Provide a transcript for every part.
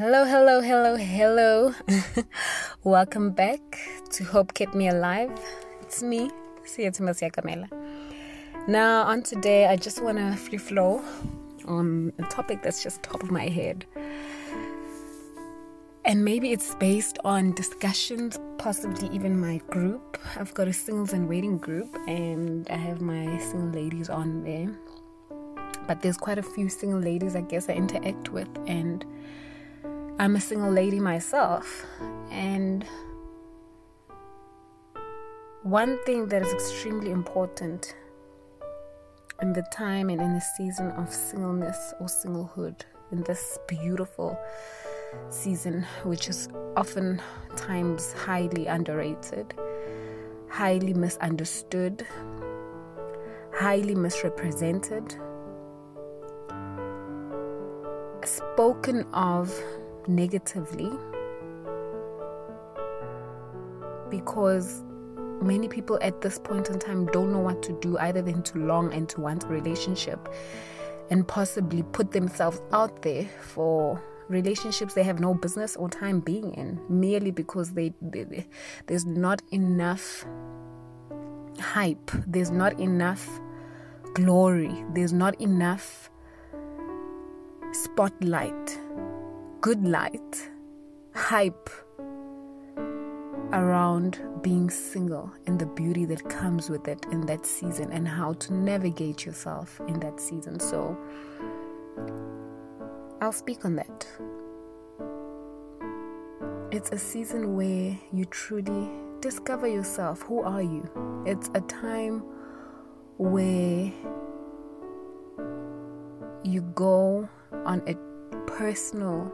Hello, hello, hello, hello. Welcome back to Hope Kept Me Alive. It's me, Sietimosia Kamela. Now, on today, I just want to free flow on a topic that's just top of my head. And maybe it's based on discussions, possibly even my group. I've got a singles and waiting group, and I have my single ladies on there. But there's quite a few single ladies I guess I interact with, and I'm a single lady myself. And one thing that is extremely important in the time and in the season of singleness or singlehood, in this beautiful season, which is oftentimes highly underrated, highly misunderstood, highly misrepresented, spoken of negatively because many people at this point in time don't know what to do either than to long and to want a relationship and possibly put themselves out there for relationships they have no business or time being in merely because they, they, they there's not enough hype there's not enough glory there's not enough spotlight good light hype around being single and the beauty that comes with it in that season and how to navigate yourself in that season so I'll speak on that. It's a season where you truly discover yourself. Who are you? It's a time where you go on a personal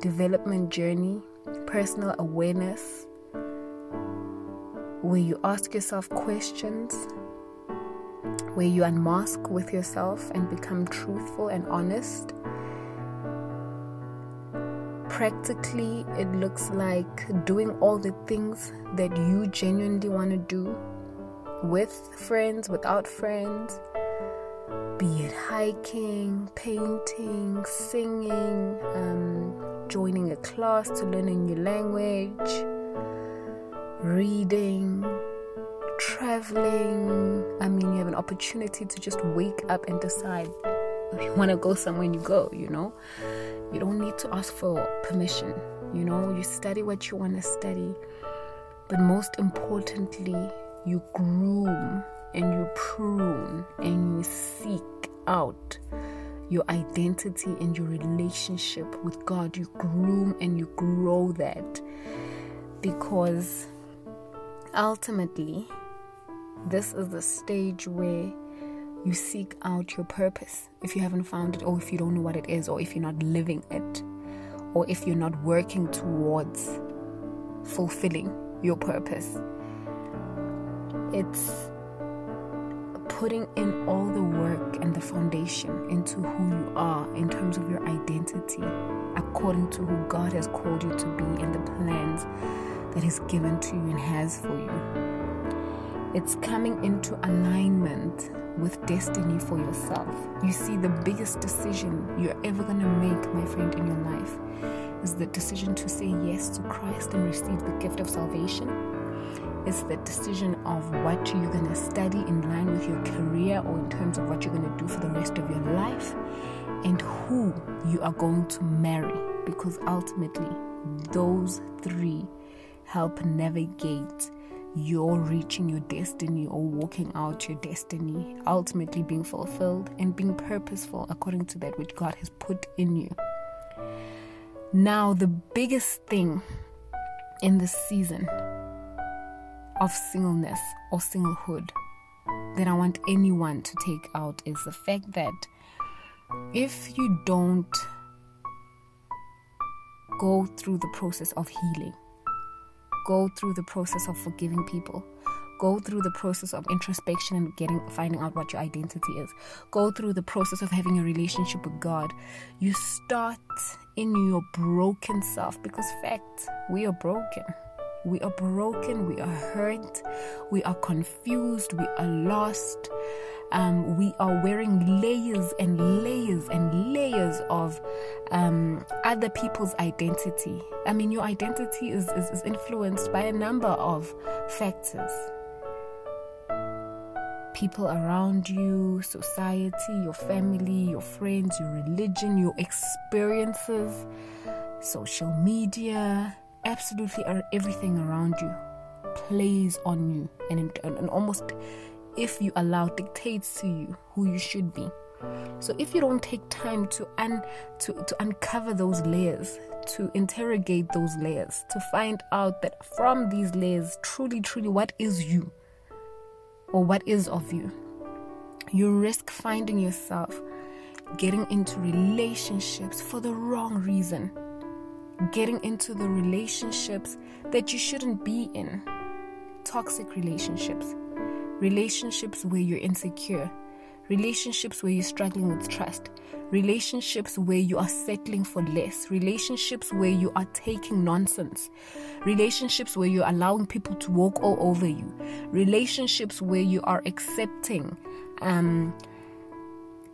development journey, personal awareness, where you ask yourself questions, where you unmask with yourself and become truthful and honest. Practically it looks like doing all the things that you genuinely want to do with friends, without friends, be it hiking, painting, singing, um, joining a class to learn a new language, reading, traveling. I mean, you have an opportunity to just wake up and decide if you want to go somewhere you go, you know. You don't need to ask for permission. You know, you study what you want to study. But most importantly, you groom and you prune and you seek out your identity and your relationship with God. You groom and you grow that because ultimately, this is the stage where you seek out your purpose if you haven't found it, or if you don't know what it is, or if you're not living it, or if you're not working towards fulfilling your purpose. It's putting in all the work and the foundation into who you are in terms of your identity, according to who God has called you to be and the plans that He's given to you and has for you. It's coming into alignment with destiny for yourself. You see, the biggest decision you're ever going to make, my friend, in your life is the decision to say yes to Christ and receive the gift of salvation. It's the decision of what you're going to study in line with your career or in terms of what you're going to do for the rest of your life and who you are going to marry because ultimately those three help navigate you're reaching your destiny or walking out your destiny, ultimately being fulfilled and being purposeful according to that which God has put in you. Now, the biggest thing in this season of singleness or singlehood that I want anyone to take out is the fact that if you don't go through the process of healing, go through the process of forgiving people go through the process of introspection and getting finding out what your identity is go through the process of having a relationship with god you start in your broken self because fact we are broken we are broken we are hurt we are confused we are lost um, we are wearing layers and layers and layers of um, other people's identity. I mean, your identity is, is, is influenced by a number of factors people around you, society, your family, your friends, your religion, your experiences, social media, absolutely everything around you plays on you. And, and, almost if you allow dictates to you who you should be. So if you don't take time to un, to, to uncover those layers, to interrogate those layers, to find out that from these layers, truly, truly, what is you? Or what is of you, you risk finding yourself getting into relationships for the wrong reason, getting into the relationships that you shouldn't be in, toxic relationships, relationships where you're insecure. Relationships where you're struggling with trust, relationships where you are settling for less, relationships where you are taking nonsense, relationships where you're allowing people to walk all over you, relationships where you are accepting um,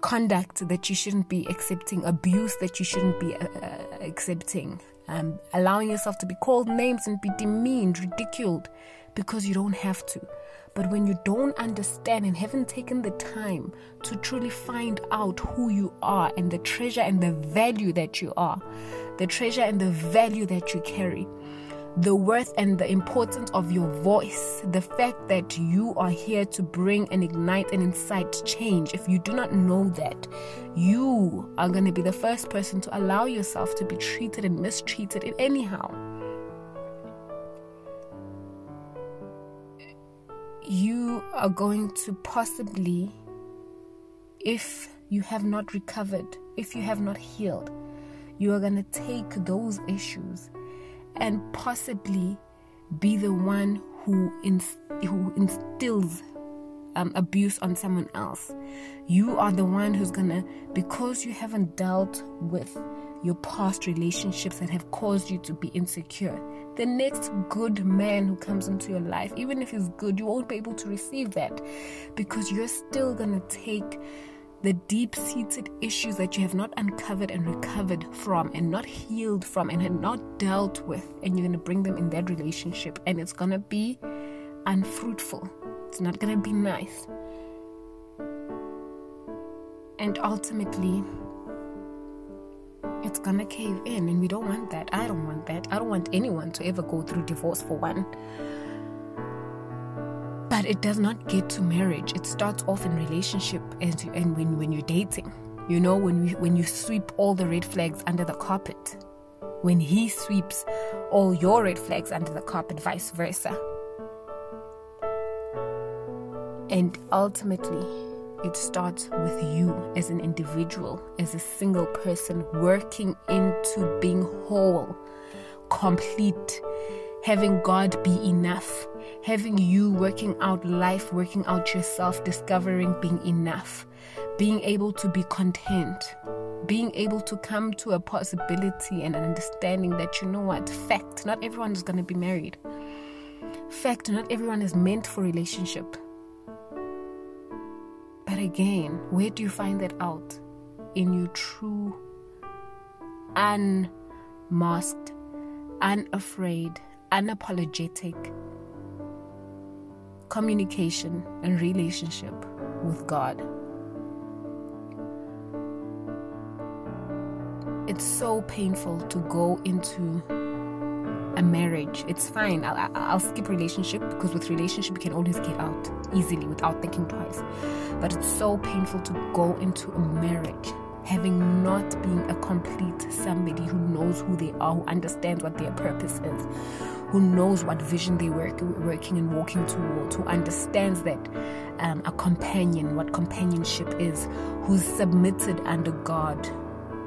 conduct that you shouldn't be accepting, abuse that you shouldn't be uh, uh accepting, um, allowing yourself to be called names and be demeaned, ridiculed because you don't have to. But when you don't understand and haven't taken the time to truly find out who you are and the treasure and the value that you are, the treasure and the value that you carry, the worth and the importance of your voice, the fact that you are here to bring and ignite and incite change. If you do not know that, you are going to be the first person to allow yourself to be treated and mistreated in anyhow. you are going to possibly, if you have not recovered, if you have not healed, you are going to take those issues and possibly be the one who, inst- who instills um, abuse on someone else. You are the one who's to, because you haven't dealt with your past relationships that have caused you to be insecure. The next good man who comes into your life, even if he's good, you won't be able to receive that because you're still to take the deep seated issues that you have not uncovered and recovered from and not healed from and had not dealt with, and you're going to bring them in that relationship, and it's going to be unfruitful. It's not going to be nice. And ultimately, it's gonna cave in, and we don't want that. I don't want that. I don't want anyone to ever go through divorce for one. But it does not get to marriage. It starts off in relationship and, and when, when you're dating. You know, when, we, when you sweep all the red flags under the carpet. When he sweeps all your red flags under the carpet, vice versa. And ultimately, it starts with you as an individual, as a single person, working into being whole, complete, having God be enough, having you working out life, working out yourself, discovering being enough, being able to be content, being able to come to a possibility and an understanding that you know what, fact, not everyone is going to be married. Fact, not everyone is meant for relationship. But again, where do you find that out? In your true, unmasked, unafraid, unapologetic communication and relationship with God. It's so painful to go into a marriage. It's fine. I'll, I'll skip relationship because with relationship you can always get out easily without thinking twice. But it's so painful to go into a marriage having not been a complete somebody who knows who they are, who understands what their purpose is, who knows what vision they work working and walking towards, who understands that um, a companion, what companionship is, who's submitted under God,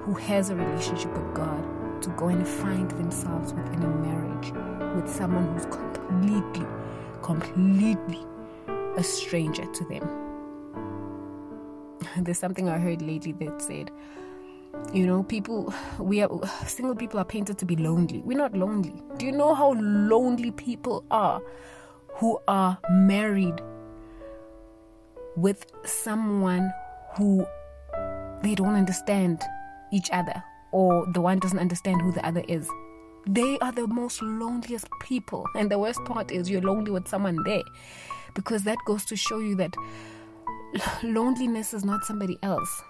who has a relationship with God to go and find themselves within a marriage with someone who's completely, completely a stranger to them. There's something I heard lately that said, you know, people, we are single people are painted to be lonely. We're not lonely. Do you know how lonely people are who are married with someone who they don't understand each other or the one doesn't understand who the other is. They are the most loneliest people. And the worst part is you're lonely with someone there because that goes to show you that loneliness is not somebody else.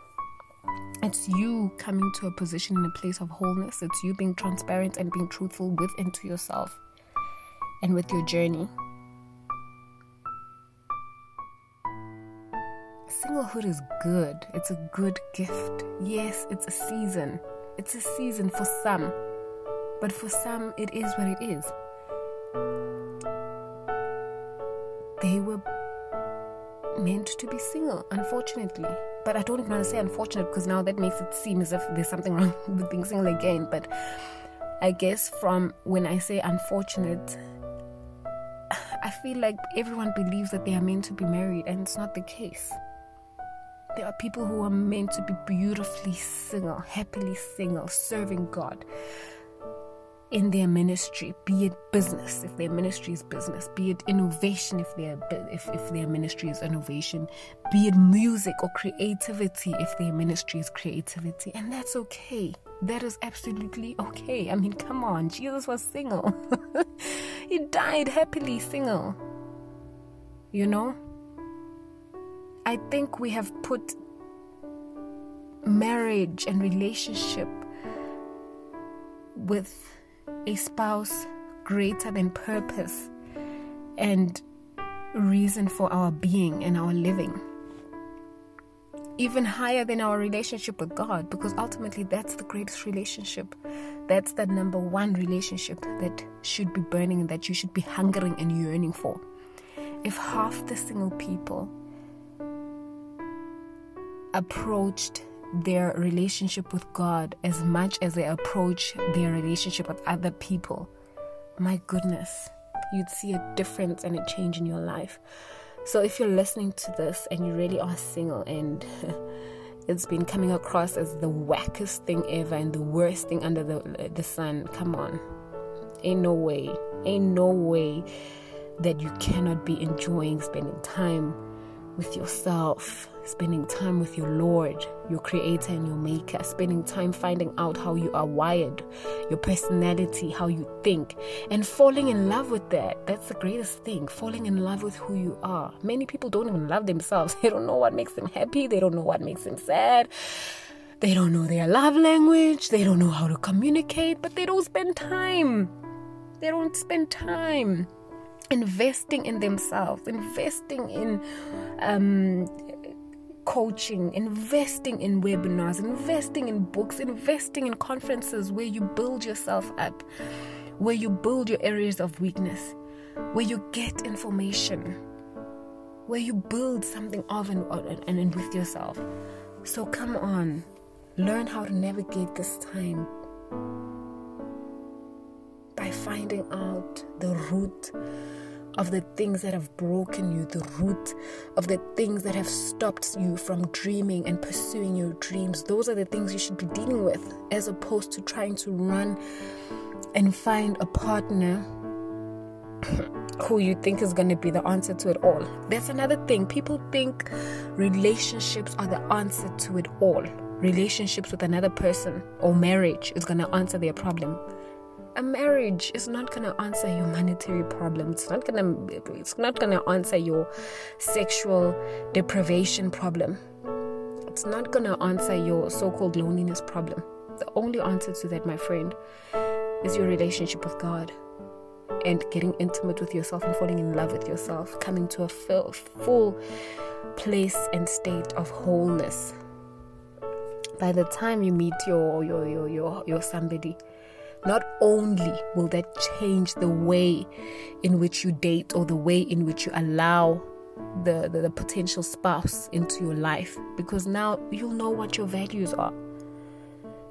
It's you coming to a position in a place of wholeness. It's you being transparent and being truthful with and to yourself and with your journey. Singlehood is good. It's a good gift. Yes, it's a season. It's a season for some. But for some, it is what it is. They were meant to be single, unfortunately. But I don't even want to say unfortunate because now that makes it seem as if there's something wrong with being single again. But I guess from when I say unfortunate, I feel like everyone believes that they are meant to be married, and it's not the case. There are people who are meant to be beautifully single, happily single, serving God in their ministry, be it business, if their ministry is business, be it innovation, if their if, if their ministry is innovation, be it music or creativity, if their ministry is creativity, and that's okay. That is absolutely okay. I mean, come on, Jesus was single. he died happily single. You know? I think we have put marriage and relationship with a spouse greater than purpose and reason for our being and our living. Even higher than our relationship with God, because ultimately that's the greatest relationship. That's the number one relationship that should be burning and that you should be hungering and yearning for. If half the single people approached their relationship with God as much as they approach their relationship with other people, my goodness, you'd see a difference and a change in your life. So, if you're listening to this and you really are single and it's been coming across as the wackest thing ever and the worst thing under the, the sun, come on. Ain't no way, ain't no way that you cannot be enjoying spending time with yourself, spending time with your Lord, your Creator, and your Maker, spending time finding out how you are wired, your personality, how you think, and falling in love with that. That's the greatest thing falling in love with who you are. Many people don't even love themselves, they don't know what makes them happy, they don't know what makes them sad. They don't know their love language, they don't know how to communicate, but they don't spend time. They don't spend time investing in themselves, investing in um, coaching, investing in webinars, investing in books, investing in conferences where you build yourself up, where you build your areas of weakness, where you get information, where you build something of and, and, and with yourself. So come on, learn how to navigate this time by finding out the root of the things that have broken you, the root of the things that have stopped you from dreaming and pursuing your dreams. Those are the things you should be dealing with as opposed to trying to run and find a partner who you think is going to be the answer to it all. That's another thing. People think relationships are the answer to it all. Relationships with another person or marriage is going to answer their problem a marriage is not to answer your monetary problem. It's not to it's not to answer your sexual deprivation problem. It's not to answer your so-called loneliness problem. The only answer to that my friend is your relationship with god and getting intimate with yourself and falling in love with yourself coming to a full, full place and state of wholeness. By the time you meet your your your your, your somebody not only will that change the way in which you date or the way in which you allow the, the, the, potential spouse into your life, because now you'll know what your values are.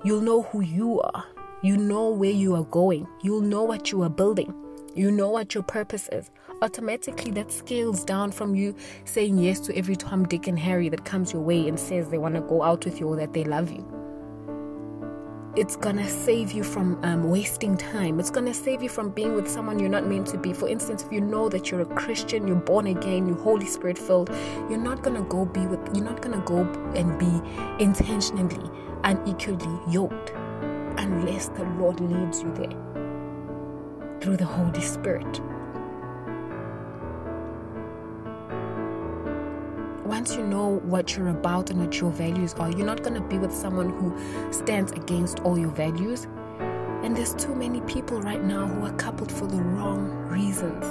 You'll know who you are. You know where you are going. You'll know what you are building. You know what your purpose is. Automatically, that scales down from you saying yes to every Tom, Dick, and Harry that comes your way and says they want to go out with you or that they love you it's gonna save you from um, wasting time. It's gonna save you from being with someone you're not meant to be. For instance, if you know that you're a Christian, you're born again, you're Holy Spirit filled, you're not gonna go be with, you're not gonna go and be intentionally and equally yoked unless the Lord leads you there through the Holy Spirit. Once you know what you're about and what your values are, you're not going to be with someone who stands against all your values. And there's too many people right now who are coupled for the wrong reasons.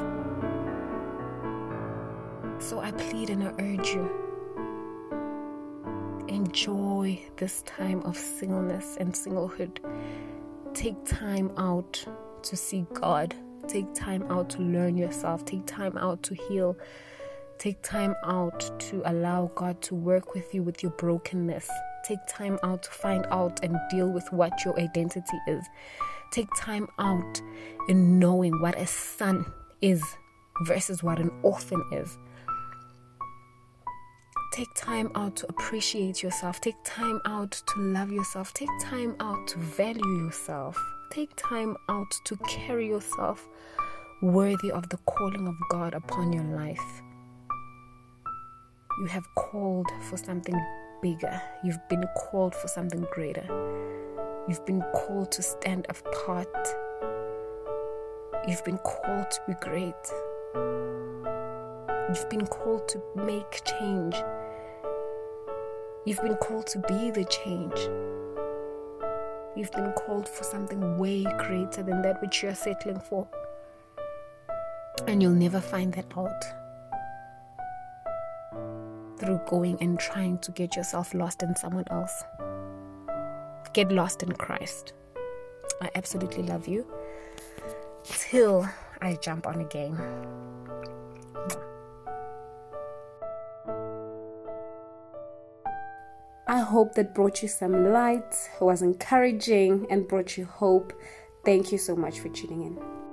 So I plead and I urge you enjoy this time of singleness and singlehood. Take time out to see God. Take time out to learn yourself. Take time out to heal. Take time out to allow God to work with you with your brokenness. Take time out to find out and deal with what your identity is. Take time out in knowing what a son is versus what an orphan is. Take time out to appreciate yourself. Take time out to love yourself. Take time out to value yourself. Take time out to carry yourself worthy of the calling of God upon your life. You have called for something bigger. You've been called for something greater. You've been called to stand apart. You've been called to be great. You've been called to make change. You've been called to be the change. You've been called for something way greater than that which you're settling for. And you'll never find that out through going and trying to get yourself lost in someone else. Get lost in Christ. I absolutely love you. Till I jump on again. I hope that brought you some light, was encouraging, and brought you hope. Thank you so much for tuning in.